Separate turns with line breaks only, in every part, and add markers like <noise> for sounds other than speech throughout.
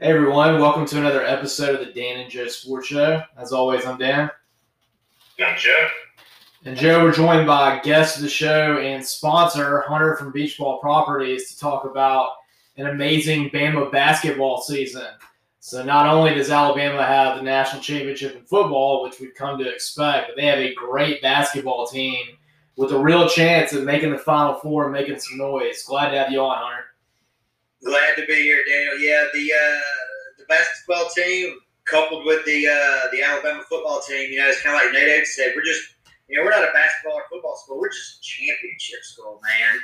Hey everyone, welcome to another episode of the Dan and Joe Sports Show. As always, I'm Dan.
I'm Joe.
And Joe, we're joined by guest of the show and sponsor, Hunter from Beach Ball Properties, to talk about an amazing Bama basketball season. So not only does Alabama have the national championship in football, which we've come to expect, but they have a great basketball team with a real chance of making the Final Four and making some noise. Glad to have you on, Hunter.
Glad to be here, Daniel. Yeah, the uh, the basketball team coupled with the uh, the Alabama football team, you know, it's kind of like Nate Oats said. We're just, you know, we're not a basketball or football school. We're just a championship school, man.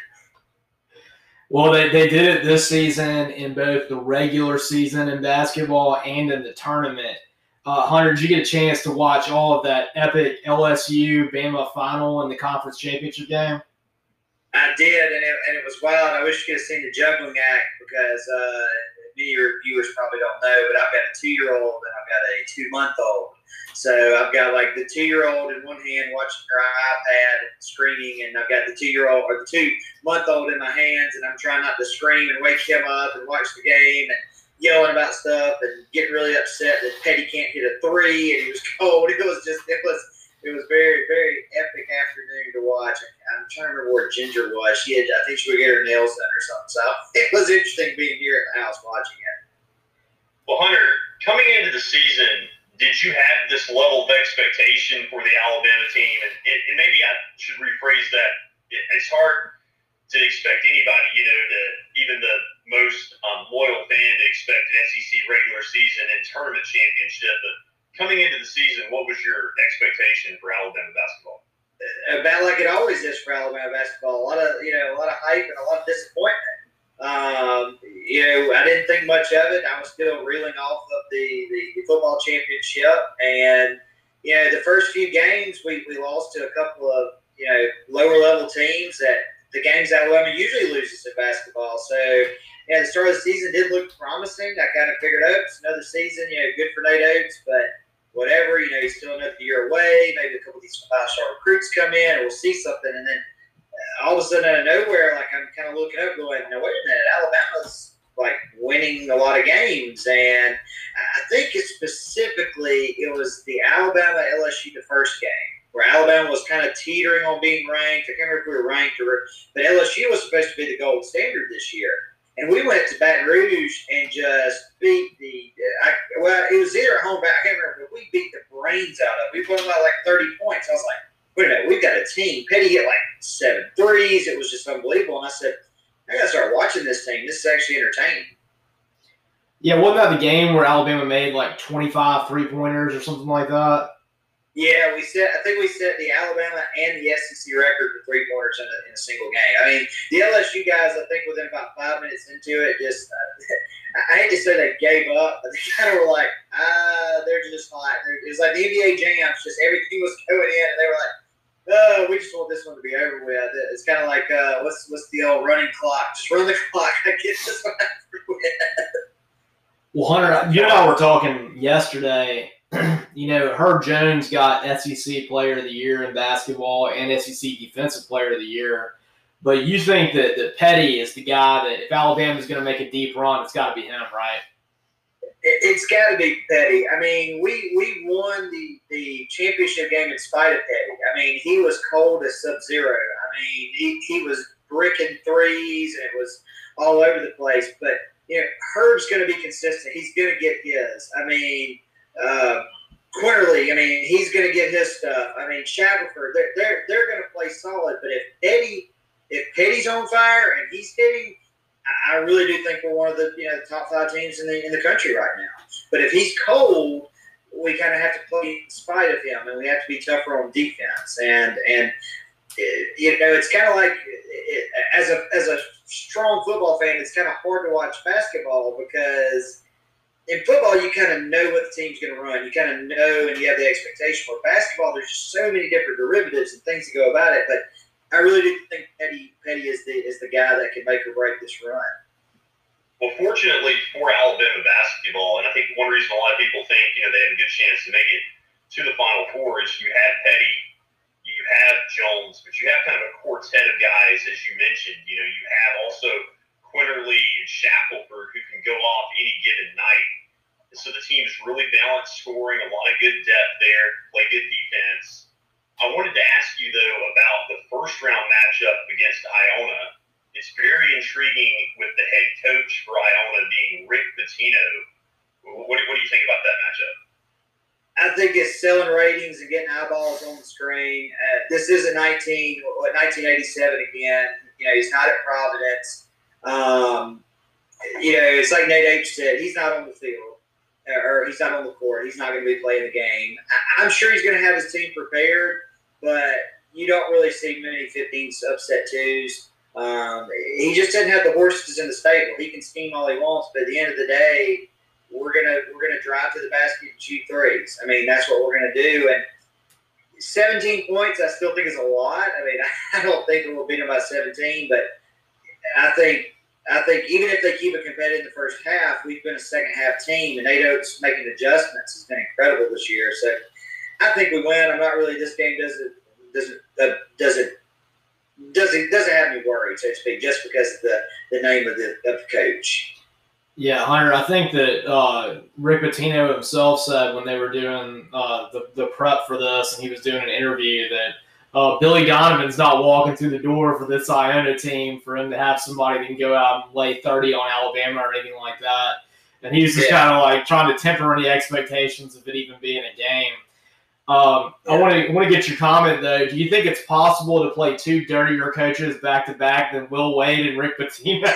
Well, they, they did it this season in both the regular season in basketball and in the tournament. Uh, Hunter, did you get a chance to watch all of that epic LSU Bama final in the conference championship game?
I did, and it, and it was wild. I wish you could have seen the juggling act because uh, many of your viewers probably don't know, but I've got a two year old and I've got a two month old. So I've got like the two year old in one hand watching her iPad and screaming, and I've got the two year old or the two month old in my hands, and I'm trying not to scream and wake him up and watch the game and yelling about stuff and getting really upset that Petty can't hit a three and he was <laughs> cold. It was just it was it was very very epic afternoon to watch. I'm trying to remember where Ginger was. She had I think she would get her nails done or something. So <laughs> it was interesting being here at the house watching it.
Well, Hunter, coming into the season, did you have this level of expectation for the Alabama team? And, and maybe I should rephrase that. It, it's hard to expect anybody, you know, to even the most um, loyal fan to expect an SEC regular season and tournament championship. But coming into the season, what was your expectation for Alabama basketball?
About like it always is for Alabama basketball. A lot of you know, a lot of hype and a lot of disappointment. Um, you know, I didn't think much of it. I was still reeling off of the, the, the football championship, and you know, the first few games we, we lost to a couple of you know lower level teams that the games Alabama usually loses in basketball. So yeah, the start of the season did look promising. I kind of figured, oh, it's another season, you know, good for Nate Oats, but whatever, you know, he's still another year away. Maybe a couple of these five star recruits come in, and we'll see something, and then uh, all of a sudden out of nowhere, like I'm kind of looking up, going, "No, wait a minute, Alabama's like winning a lot of games," and I think it specifically it was the Alabama LSU the first game where Alabama was kind of teetering on being ranked. I can't remember if we were ranked or, but LSU was supposed to be the gold standard this year. And we went to Baton Rouge and just beat the. I, well, it was either at home, but I can't remember. But we beat the brains out of. it. We put them out like thirty points. I was like, wait a minute, we've got a team. Petty hit like seven threes. It was just unbelievable. And I said, I got to start watching this team. This is actually entertaining.
Yeah, what about the game where Alabama made like 25 three pointers or something like that?
Yeah, we set. I think we set the Alabama and the SEC record for three pointers in a, in a single game. I mean, the LSU guys. I think within about five minutes into it, just uh, <laughs> I hate to say they gave up, but they <laughs> kind of were like, ah, they're just like it was like the NBA jams. Just everything was <laughs> going in, and they were like, oh, we just want this one to be over with. It's kind of like uh, what's what's the old running clock? Just run the clock. I get this one over with.
Well, Hunter, you and I were talking yesterday <clears throat> you know, Herb Jones got SEC Player of the Year in basketball and SEC Defensive Player of the Year. But you think that, that Petty is the guy that if Alabama's going to make a deep run, it's got to be him, right?
It's got to be Petty. I mean, we we won the, the championship game in spite of Petty. I mean, he was cold as sub zero. I mean, he, he was bricking threes and it was all over the place. But, you know, Herb's going to be consistent. He's going to get his. I mean, uh, Quinerly, I mean, he's going to get his stuff. I mean, Shackelford, they're they're, they're going to play solid. But if Eddie, if Petty's on fire and he's hitting, I really do think we're one of the you know the top five teams in the in the country right now. But if he's cold, we kind of have to play in spite of him, and we have to be tougher on defense. And and it, you know, it's kind of like it, as a as a strong football fan, it's kind of hard to watch basketball because in football, you kind of know what the team's going to run. You kind of know and you have the expectation. For basketball, there's just so many different derivatives and things to go about it. But I really do think Petty Petty is the is the guy that can make or break this run.
Well, fortunately for Alabama basketball, and I think one reason a lot of people think you know they have a good chance to make it to the Final Four is you have Petty, you have Jones, but you have kind of a quartet of guys, as you mentioned. You know, you have also Quinerly and Shackelford who can go off any given night. So the team is really balanced scoring, a lot of good depth there, play good defense. I wanted to ask you though about the first round matchup against Iona. It's very intriguing with the head coach for Iona being Rick Pitino. What, what do you think about that matchup?
I think it's selling ratings and getting eyeballs on the screen. Uh, this is a 19, what, 1987 again. You know, he's not at Providence. Um, you know, it's like Nate H said, he's not on the field or he's not on the court. He's not going to be playing the game. I, am sure he's going to have his team prepared, but you don't really see many 15 upset twos. Um, he just doesn't have the horses in the stable. He can scheme all he wants, but at the end of the day, we're gonna we're gonna drive to the basket and shoot threes. I mean, that's what we're gonna do. And 17 points, I still think is a lot. I mean, <laughs> I don't think we'll beat them by 17, but I think I think even if they keep it competitive in the first half, we've been a second half team, and Nate Oats making adjustments has been incredible this year. So I think we win. I'm not really. This game doesn't doesn't uh, doesn't doesn't doesn't have me worried, so to speak, just because of the the name of the of the coach.
Yeah, Hunter. I think that uh, Rick Pitino himself said when they were doing uh, the the prep for this, and he was doing an interview that uh, Billy Donovan's not walking through the door for this Iona team for him to have somebody that can go out and lay 30 on Alabama or anything like that. And he's just yeah. kind of like trying to temper any expectations of it even being a game. Um, yeah. I want to want to get your comment though. Do you think it's possible to play two dirtier coaches back to back than Will Wade and Rick Pitino? <laughs>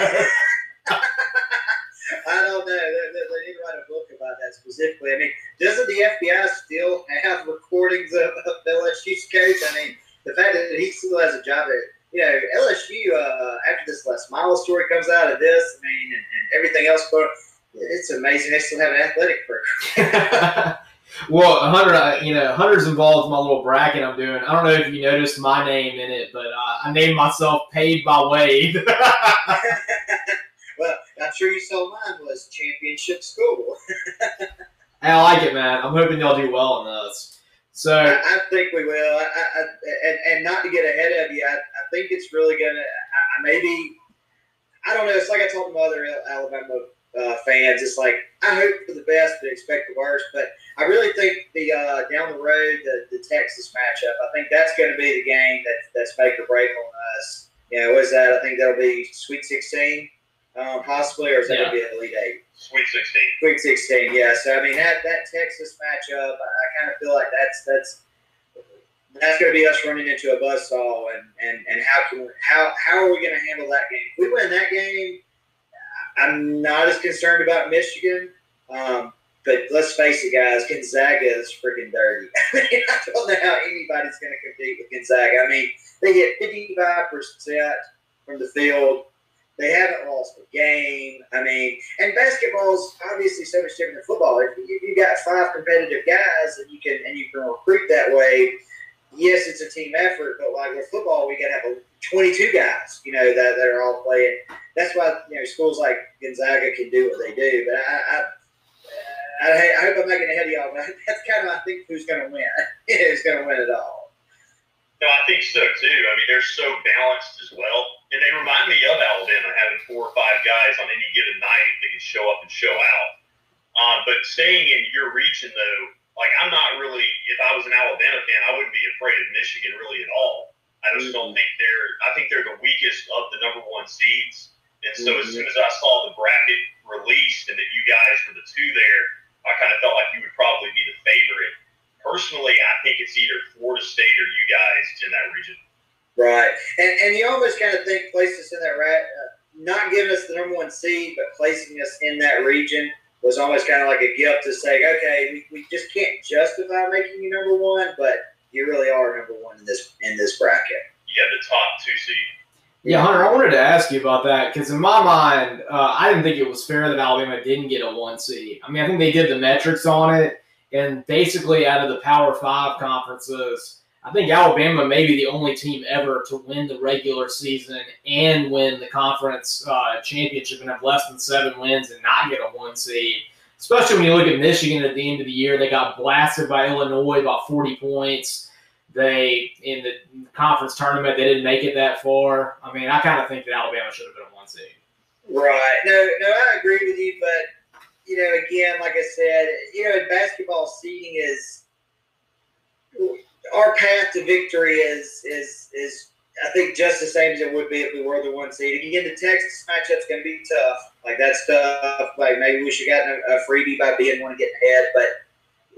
I don't know. They, they, they, need to write a book about that specifically. I mean, doesn't the FBI still have recordings of, of LSU's coach? I mean, the fact that he still has a job at you know LSU uh, after this Les Miles story comes out of this, I mean, and, and everything else, but it's amazing they still have an athletic program. <laughs>
well, Hunter, you know, Hunter's involved in my little bracket I'm doing. I don't know if you noticed my name in it, but uh, I named myself Paid by Wade. <laughs>
well, I'm sure you saw mine was championship school. <laughs>
I like it, man. I'm hoping y'all do well in this. So
I, I think we will. I, I, and, and not to get ahead of you, I, think it's really to I, maybe. I don't know. It's like I told my other Alabama uh, fans. It's like I hope for the best, but expect the worst. But I really think the uh, down the road, the, the Texas matchup. I think that's going to be the game that, that's make or break on us. You know, what is that? I think that'll be Sweet 16, um, possibly, or is that yeah. going to be Elite Eight?
Sweet 16.
Sweet 16, yeah. So I mean that that Texas matchup, I, I kind of feel like that's that's that's going to be us running into a buzzsaw, and and and how can we, how how are we going to handle that game? If we win that game, I'm not as concerned about Michigan. Um, but let's face it, guys, Gonzaga is freaking dirty. <laughs> I mean, I don't know how anybody's going to compete with Gonzaga. I mean, they hit 55% from the field. They haven't lost a game. I mean, and basketball's obviously so much different than football. If you, you got five competitive guys and you can and you can recruit that way, yes, it's a team effort. But like with football, we got to have 22 guys, you know, that, that are all playing. That's why you know schools like Gonzaga can do what they do. But I, I I, I, hope I'm not getting ahead of y'all, but <laughs> that's kind of I think who's going to win. <laughs> who's going to win it all.
No, I think so too. I mean, they're so balanced as well, and they remind me of Alabama having four or five guys on any given night that can show up and show out. Um, but staying in your region, though, like I'm not really. If I was an Alabama fan, I wouldn't be afraid of Michigan really at all. I just mm-hmm. don't think they're. I think they're the weakest of the number one seeds. And so mm-hmm. as soon as I saw the bracket released and that you guys were the two there, I kind of felt like you would probably be the favorite personally, I think it's either Florida State or you guys in that region.
Right, and and you almost kind of think place us in that rat, uh, not giving us the number one seed, but placing us in that region was almost kind of like a gift to say, okay, we, we just can't justify making you number one, but you really are number one in this in this bracket.
Yeah, the top two seed.
Yeah, Hunter, I wanted to ask you about that because in my mind, uh, I didn't think it was fair that Alabama didn't get a one seed. I mean, I think they did the metrics on it, and basically, out of the Power Five conferences, I think Alabama may be the only team ever to win the regular season and win the conference uh, championship and have less than seven wins and not get a one seed. Especially when you look at Michigan at the end of the year, they got blasted by Illinois about 40 points. They in the conference tournament they didn't make it that far. I mean, I kind of think that Alabama should have been a one seed.
Right. No, no, I agree with you, but again, like I said, you know, in basketball, seeding is our path to victory is is is I think just the same as it would be if we were the one seed. Again, the Texas matchup's going to be tough. Like that's tough. Like maybe we should have gotten a, freebie by being one getting ahead, but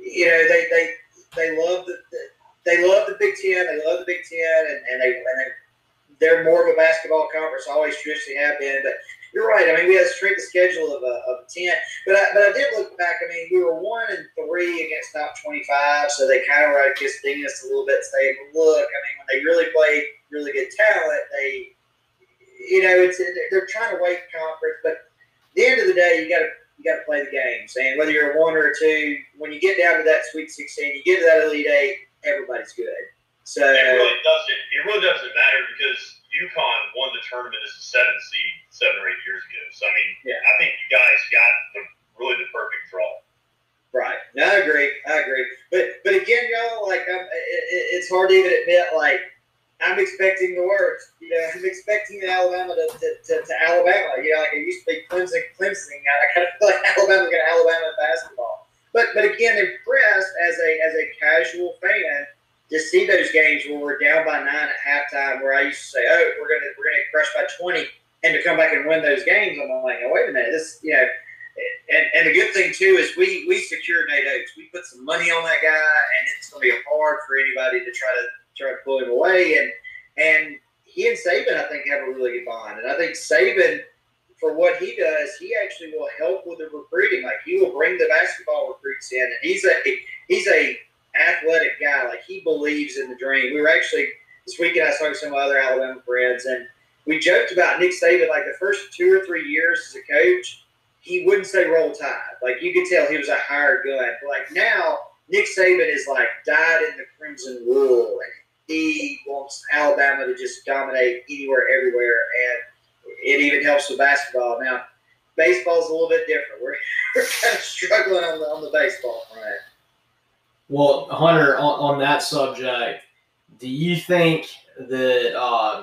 you know they they they love the, the they love the Big Ten. They love the Big Ten, and, and they and they they're more of a basketball conference. Always traditionally have been, but you're right. I mean, we had a of schedule of a, of ten, but I, but I did look back. I mean, we were one and three against top twenty five, so they kind of were just dinging us a little bit, saying, "Look, I mean, when they really played really good talent, they, you know, it's they're trying to wait conference, but the end of the day, you got to you got to play the games, and whether you're a one or a two, when you get down to that Sweet Sixteen, you get to that Elite Eight, everybody's good. So
it really doesn't. It really doesn't matter because UConn won the tournament as a seven seed seven or eight years ago. So I mean, yeah. I think you guys got the really the perfect draw.
Right. No, I agree. I agree. But but again, y'all, like I'm, it, it's hard to even admit like I'm expecting the worst. You know, I'm expecting Alabama to, to, to, to Alabama. You know, like it used to be Clemson, Clemson. I kind of feel like Alabama's going to Alabama in basketball. But but again, impressed as a as a casual fan to see those games where we're down by nine at halftime, where I used to say, "Oh, we're gonna we're gonna crush by 20, and to come back and win those games, I'm like, "Oh, wait a minute, this you know." And, and the good thing too is we we secured Nate Oats. We put some money on that guy, and it's to be hard for anybody to try to try to pull him away. And and he and Saban, I think, have a really good bond. And I think Saban, for what he does, he actually will help with the recruiting. Like he will bring the basketball recruits in, and he's a he's a athletic guy. Like he believes in the dream. We were actually this weekend. I was talking to some other Alabama friends, and we joked about Nick Saban. Like the first two or three years as a coach, he wouldn't say roll tide. Like you could tell he was a hired gun. But like now, Nick Saban is like dyed in the crimson wool, and he wants Alabama to just dominate anywhere, everywhere, and it even helps with basketball. Now, baseball's a little bit different. We're, <laughs> we're kind of struggling on the on the baseball.
Well, Hunter, on, on that subject, do you think that uh,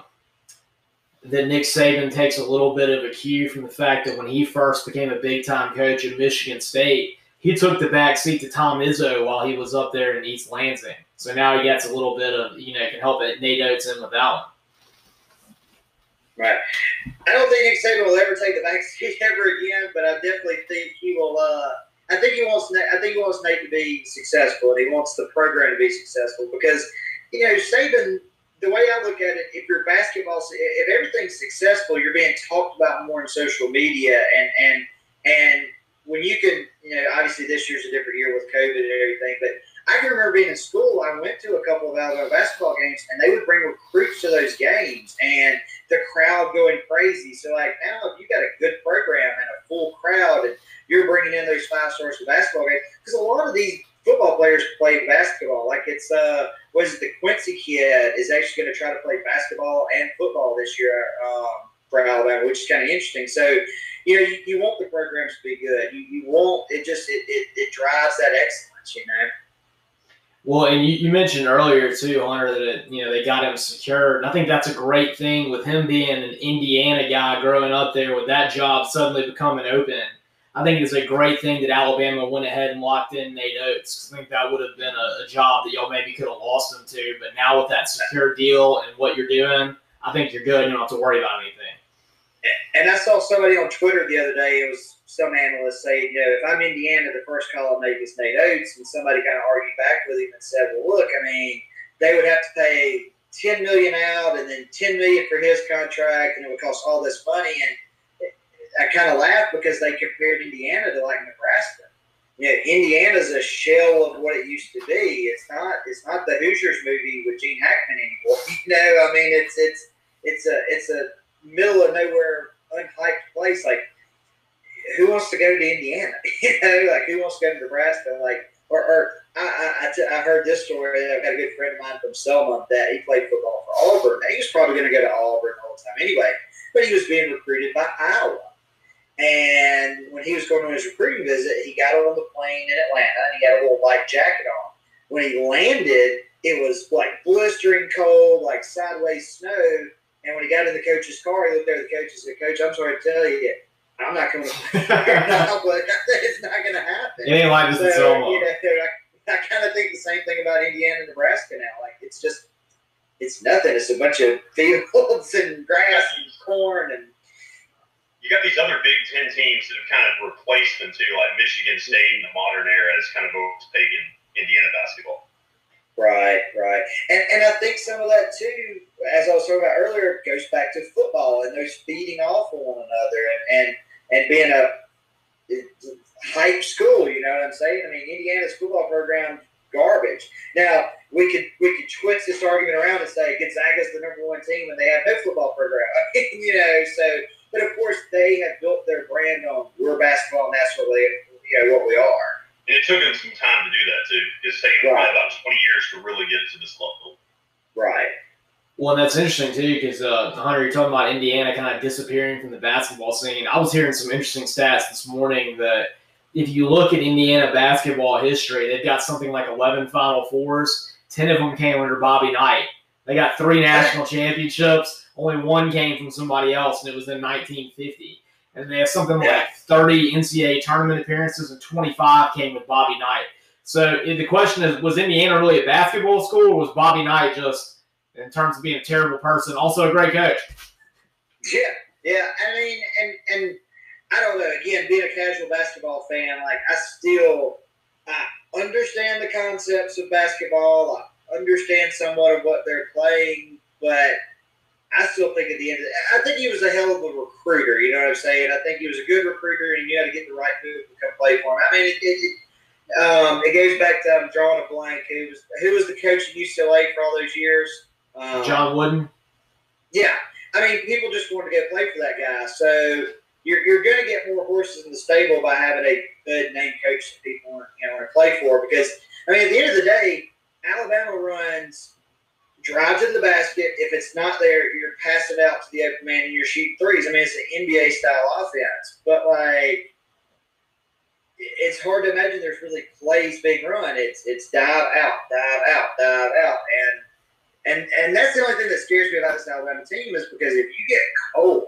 that Nick Saban takes a little bit of a cue from the fact that when he first became a big time coach at Michigan State, he took the back seat to Tom Izzo while he was up there in East Lansing. So now he gets a little bit of, you know, can help it Nate Oats in with that one.
Right. I don't think Nick Saban will ever take the back seat <laughs> ever again, but I definitely think he will. Uh, I think he wants. I think he wants Nate to be successful, and he wants the program to be successful because you know Saban. The way I look at it, if your basketball, if everything's successful, you're being talked about more on social media, and and and when you can, you know, obviously this year's a different year with COVID and everything, but I can remember being in school. I went to a couple of Alabama basketball games, and they would bring recruits to those games, and the crowd going crazy. So like now, if you got a good program and a full crowd, and you're bringing in basketball games, because a lot of these football players play basketball. Like it's uh, was it the Quincy kid is actually going to try to play basketball and football this year um, for Alabama, which is kind of interesting. So you know, you, you want the programs to be good. You, you want it just it, it, it drives that excellence. You know.
Well, and you, you mentioned earlier too, Hunter, that it, you know they got him secured. And I think that's a great thing with him being an Indiana guy growing up there with that job suddenly becoming open. I think it's a great thing that Alabama went ahead and locked in Nate Oats. I think that would have been a, a job that y'all maybe could have lost him to. But now with that secure deal and what you're doing, I think you're good. You don't have to worry about anything.
And I saw somebody on Twitter the other day. It was some analyst saying, you know, if I'm Indiana, the first call I'll make is Nate Oats. And somebody kind of argued back with him and said, well, look, I mean, they would have to pay ten million out and then ten million for his contract, and it would cost all this money. And I kind of laughed because they compared Indiana to like Nebraska. You know, Indiana's a shell of what it used to be. It's not. It's not the Hoosiers movie with Gene Hackman anymore. <laughs> You know, I mean, it's it's it's a it's a middle of nowhere, unhyped place. Like, who wants to go to Indiana? <laughs> you know, like who wants to go to Nebraska? Like, or, or I, I, t- I heard this story. I've got a good friend of mine from Selma that he played football for Auburn. And he was probably going to go to Auburn all the time anyway, but he was being recruited by Iowa. And when he was going on his recruiting visit, he got on the plane in Atlanta and he had a little light jacket on. When he landed, it was like blistering cold, like sideways snow. And when he got in the coach's car, he looked there at the coach and said, Coach, I'm sorry to tell you, I'm not going <laughs> <laughs> to it's not going to happen.
It ain't like this in
So,
Selma.
you know, I, I kind of think the same thing about Indiana and Nebraska now. Like it's just, it's nothing. It's a bunch of <laughs> fields and grass and corn and
You got these other Big Ten teams that have kind of replaced them too, like Michigan State in the modern era has kind of overtaken Indiana basketball.
Right, right. And and I think some of that too, as I was talking about earlier, goes back to football and those feeding off of one another and and, and being a hype school, you know what I'm saying? I mean Indiana's football program garbage. Now we could we could twist this argument around and say Gonzaga's the number one team and they have no football program. you know, so but of course they have built their brand on we're basketball and that's what we you know what we are.
And it took them some time to do that too. It's taken them
Right.
about 20 years to really get to this level.
Right.
That's interesting too, because uh, Hunter, you're talking about Indiana kind of disappearing from the basketball scene. I was hearing some interesting stats this morning that if you look at Indiana basketball history, they've got something like 11 Final Fours. Ten of them came under Bobby Knight. They got three national championships. Only one came from somebody else, and it was in 1950. And they have something like 30 NCAA tournament appearances, and 25 came with Bobby Knight. So the question is, was Indiana really a basketball school, or was Bobby Knight just in terms of being a terrible person, also a great coach.
Yeah, yeah. I mean, and and I don't know. Again, being a casual basketball fan, like I still I understand the concepts of basketball. I understand somewhat of what they're playing, but I still think at the end, of the, I think he was a hell of a recruiter. You know what I'm saying? I think he was a good recruiter, and you had to get the right people to come play for him. I mean, it. it, um, it goes back to drawing a blank. Who was who was the coach at UCLA for all those years? Um,
John Wooden.
yeah, I mean, people just want to go play for that guy. So you're, you're going to get more horses in the stable by having a good name coach that people want, you know, want to play for. Because I mean, at the end of the day, Alabama runs drives to the basket. If it's not there, you're passing out to the open man and you're shooting threes. I mean, it's an NBA style offense, but like. It's hard to imagine there's really plays being run. It's it's dive out, dive out, dive out, and and and that's the only thing that scares me about this Alabama team is because if you get cold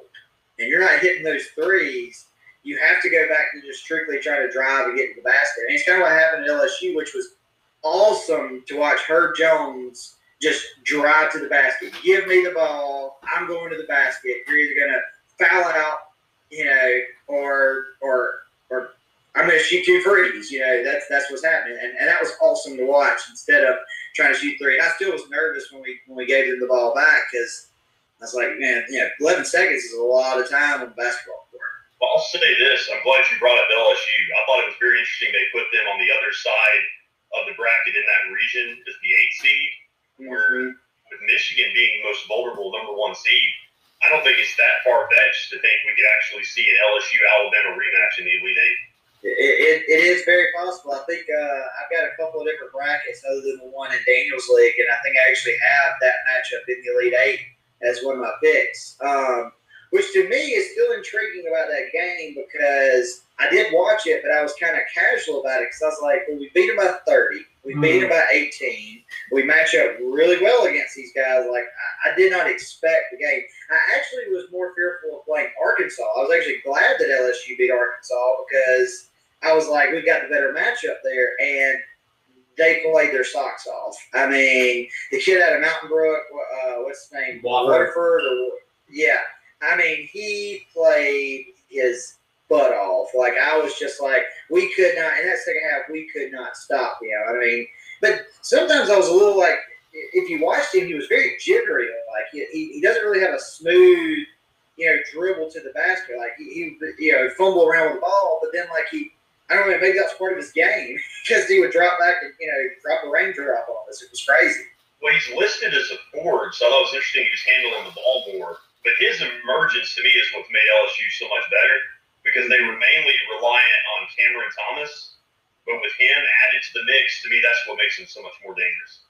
and you're not hitting those threes, you have to go back to just strictly try to drive and get to the basket. And it's kind of what happened at LSU, which was awesome to watch Herb Jones just drive to the basket. Give me the ball. I'm going to the basket. You're either to foul out, you know, or or or I'm going to shoot two threes. You know, that's that's what's happening, and, and that was awesome to watch instead of trying to shoot three. And I still was nervous when we when we gave them the ball back because I was like, man, you know, 11 seconds is a lot of time on basketball court.
Well, I'll say this. I'm glad you brought up LSU. I thought it was very interesting they put them on the other side of the bracket in that region as the eight seed, where mm-hmm. with Michigan being the most vulnerable number one seed, I don't think it's that far fetched to think we could actually see an LSU Alabama rematch in the Elite Eight.
It, it, it is very possible. I think uh, I've got a couple of different brackets other than the one in Daniel's league, and I think I actually have that matchup in the Elite Eight as one of my picks. Um, which to me is still intriguing about that game because I did watch it, but I was kind of casual about it because I was like, well, we beat them by 30. We beat them by 18. We match up really well against these guys. Like, I, I did not expect the game. I actually was more fearful of playing Arkansas. I was actually glad that LSU beat Arkansas because I was like, we've got the better matchup there. And they played their socks off. I mean, the kid out of Mountain Brook, uh, what's his name?
Wofford.
Watford. Or, yeah. I mean, he played his butt off. Like, I was just like, we could not, in that second half, we could not stop You him. I mean, but sometimes I was a little like, if you watched him, he was very jittery. Like, he, he, he doesn't really have a smooth, you know, dribble to the basket. Like, he, he you know, fumble around with the ball, but then, like, he, I don't know, maybe that's part of his game <laughs> because he would drop back and, you know, drop a raindrop on us. It was crazy.
Well, he's listed as a forward, so I thought it was interesting he was handling the ball more. But his emergence to me is what's made LSU so much better because they were mainly reliant on Cameron Thomas. But with him added to the mix, to me, that's what makes him so much more dangerous.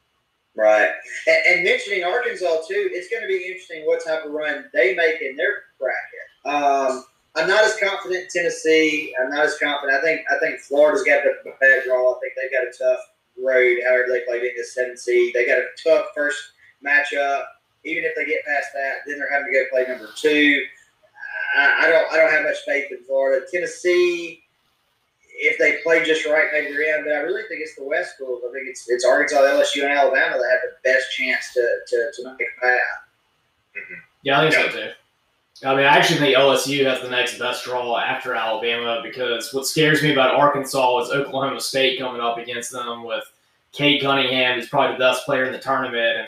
Right. And, and mentioning Arkansas, too, it's going to be interesting what type of run they make in their bracket. Um, I'm not as confident in Tennessee. I'm not as confident. I think I think Florida's got a bad draw. I think they've got a tough road. However, they play being the seven seed. They got a tough first matchup. Even if they get past that, then they're having to go play number two. I, I don't I don't have much faith in Florida. Tennessee, if they play just right, maybe they're in. But I really think it's the West schools. I think it's it's Arkansas, LSU, and Alabama that have the best chance to to, to make a path.
Yeah, I think so too. I mean, I actually think LSU has the next best draw after Alabama because what scares me about Arkansas is Oklahoma State coming up against them with Cade Cunningham, who's probably the best player in the tournament, and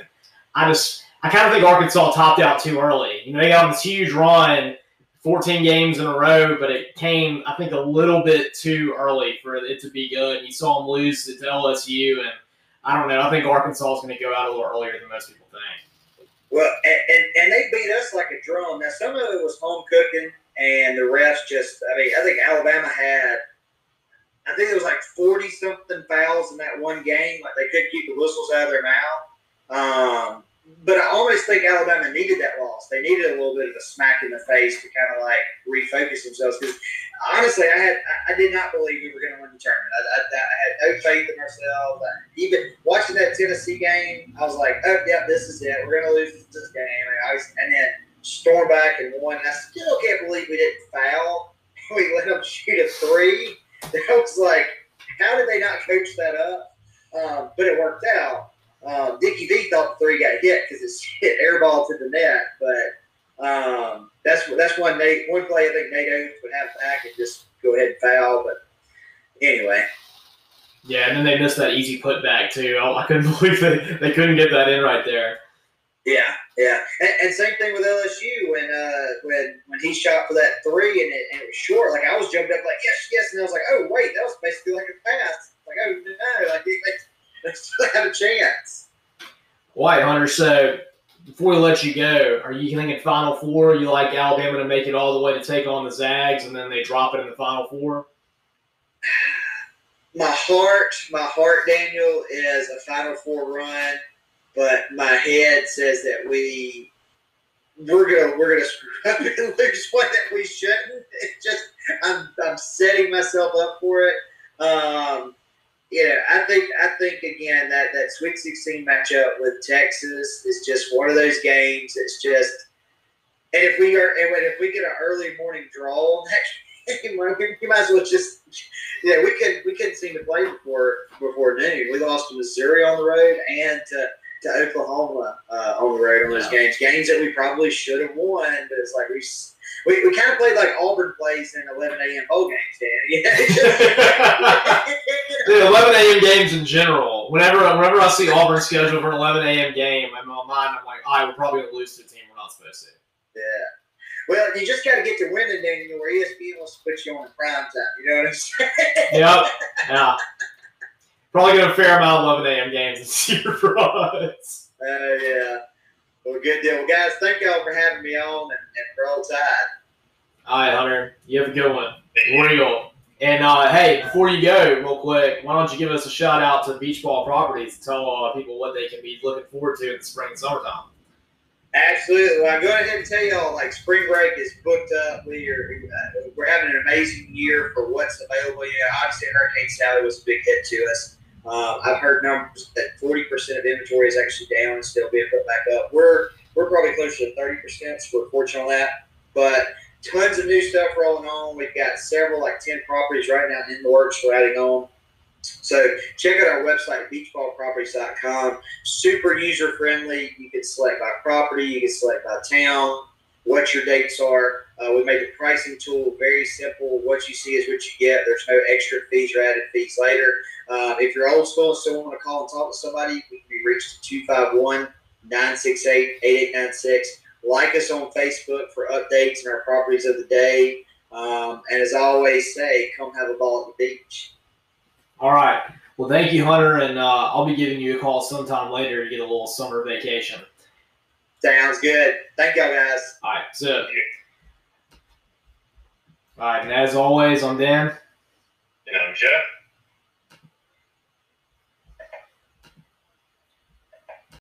I just I kind of think Arkansas topped out too early. You know, they got this huge run, 14 games in a row, but it came, I think, a little bit too early for it to be good. You saw them lose to LSU, and I don't know. I think Arkansas is going to go out a little earlier than most people think.
Well, and, and, and they beat us like a drum. Now, some of it was home cooking, and the refs just, I mean, I think Alabama had, I think it was like 40 something fouls in that one game. Like they couldn't keep the whistles out of their mouth. Um, but I always think Alabama needed that loss. They needed a little bit of a smack in the face to kind of like refocus themselves. Because honestly, I had I did not believe we were going to win the tournament. I, I, I, had no faith in ourselves. even watching that Tennessee game, I was like, oh yeah, this is it. We're going to lose this game. And, I was, and then storm back and won. And I still can't believe we didn't foul. <laughs> We let them shoot a three. <laughs> That was like, how did they not coach that up? Um, but it worked out. Um, Dickie V thought the three got hit because it's <laughs> hit airball to the net, but um, that's that's one Nate one play I think Nate Oats would have back and just go ahead and foul. But anyway,
yeah, and then they missed that easy putback too. I, I couldn't <laughs> believe they, they couldn't get that in right there.
Yeah, yeah, and, and same thing with LSU when uh, when when he shot for that three and it, and it was short. Like I was jumped up like yes, yes, and I was like, oh wait, that was basically like a pass. Like oh no, <laughs> like. They, they still have a chance.
White Hunter, so before we let you go, are you thinking Final Four? You like Alabama to make it all the way to take on the Zags, and then they drop it in the Final Four?
My heart, my heart, Daniel, is a Final Four run, but my head says that we we're gonna we're gonna screw <laughs> up and lose one that we shouldn't. It just I'm I'm setting myself up for it. Um, yeah, I think I think again that that Sweet 16 matchup with Texas is just one of those games. It's just, and if we are, and if we get an early morning draw <laughs> on that game, we might as well just, yeah, we could we couldn't seem to play before before noon. We lost to Missouri on the road and to, to Oklahoma uh, on the road on those games, games that we probably should have won. But it's like we we, we kind of played like Auburn plays in 11 a.m. bowl games, Dan. <laughs> <laughs>
Dude, 11 a.m. games in general. Whenever whenever I see Auburn schedule for an 11 a.m. game, in my mind, I'm like, all right, we're probably going to lose to a team we're not supposed to.
Yeah. Well, you just got to get to winning, then where ESPN wants to put you on prime time. You know what I'm saying?
Yep. <laughs> Yeah. Probably get a fair amount of 11 a.m. games this <laughs> year for
us. Oh, uh, yeah. Well, good deal. Well, guys, thank y'all for having me on and, and roll time.
All right, Hunter. You have a good one. Real. And uh, hey, before you go, real quick, why don't you give us a shout out to Beach Ball Properties to tell uh, people what they can be looking forward to in the spring and summertime?
Absolutely. Well, I'm going ahead and tell y'all, like spring break is booked up. We are uh, we're having an amazing year for what's available. Yeah, obviously Hurricane Sally was a big hit to us. Uh, I've heard numbers that 40% of inventory is actually down and still being put back up. We're we're probably closer to 30%, so we're fortunate on that. But tons of new stuff rolling on. We've got several, like 10 properties right now in the works we're adding on. So check out our website, beachballproperties.com. Super user friendly. You can select by property, you can select by town, what your dates are. Uh, we made the pricing tool very simple. What you see is what you get. There's no extra fees or added fees later. Uh, if you're old school and still want to call and talk to somebody, we can be reached at 251 968 8896. Like us on Facebook for updates and our properties of the day. Um, and as I always say, come have a ball at the beach.
All right. Well, thank you, Hunter, and uh, I'll be giving you a call sometime later to get a little summer vacation.
Sounds good. Thank y'all, guys.
All right. So, all right, and as always, I'm Dan.
And I'm Jeff.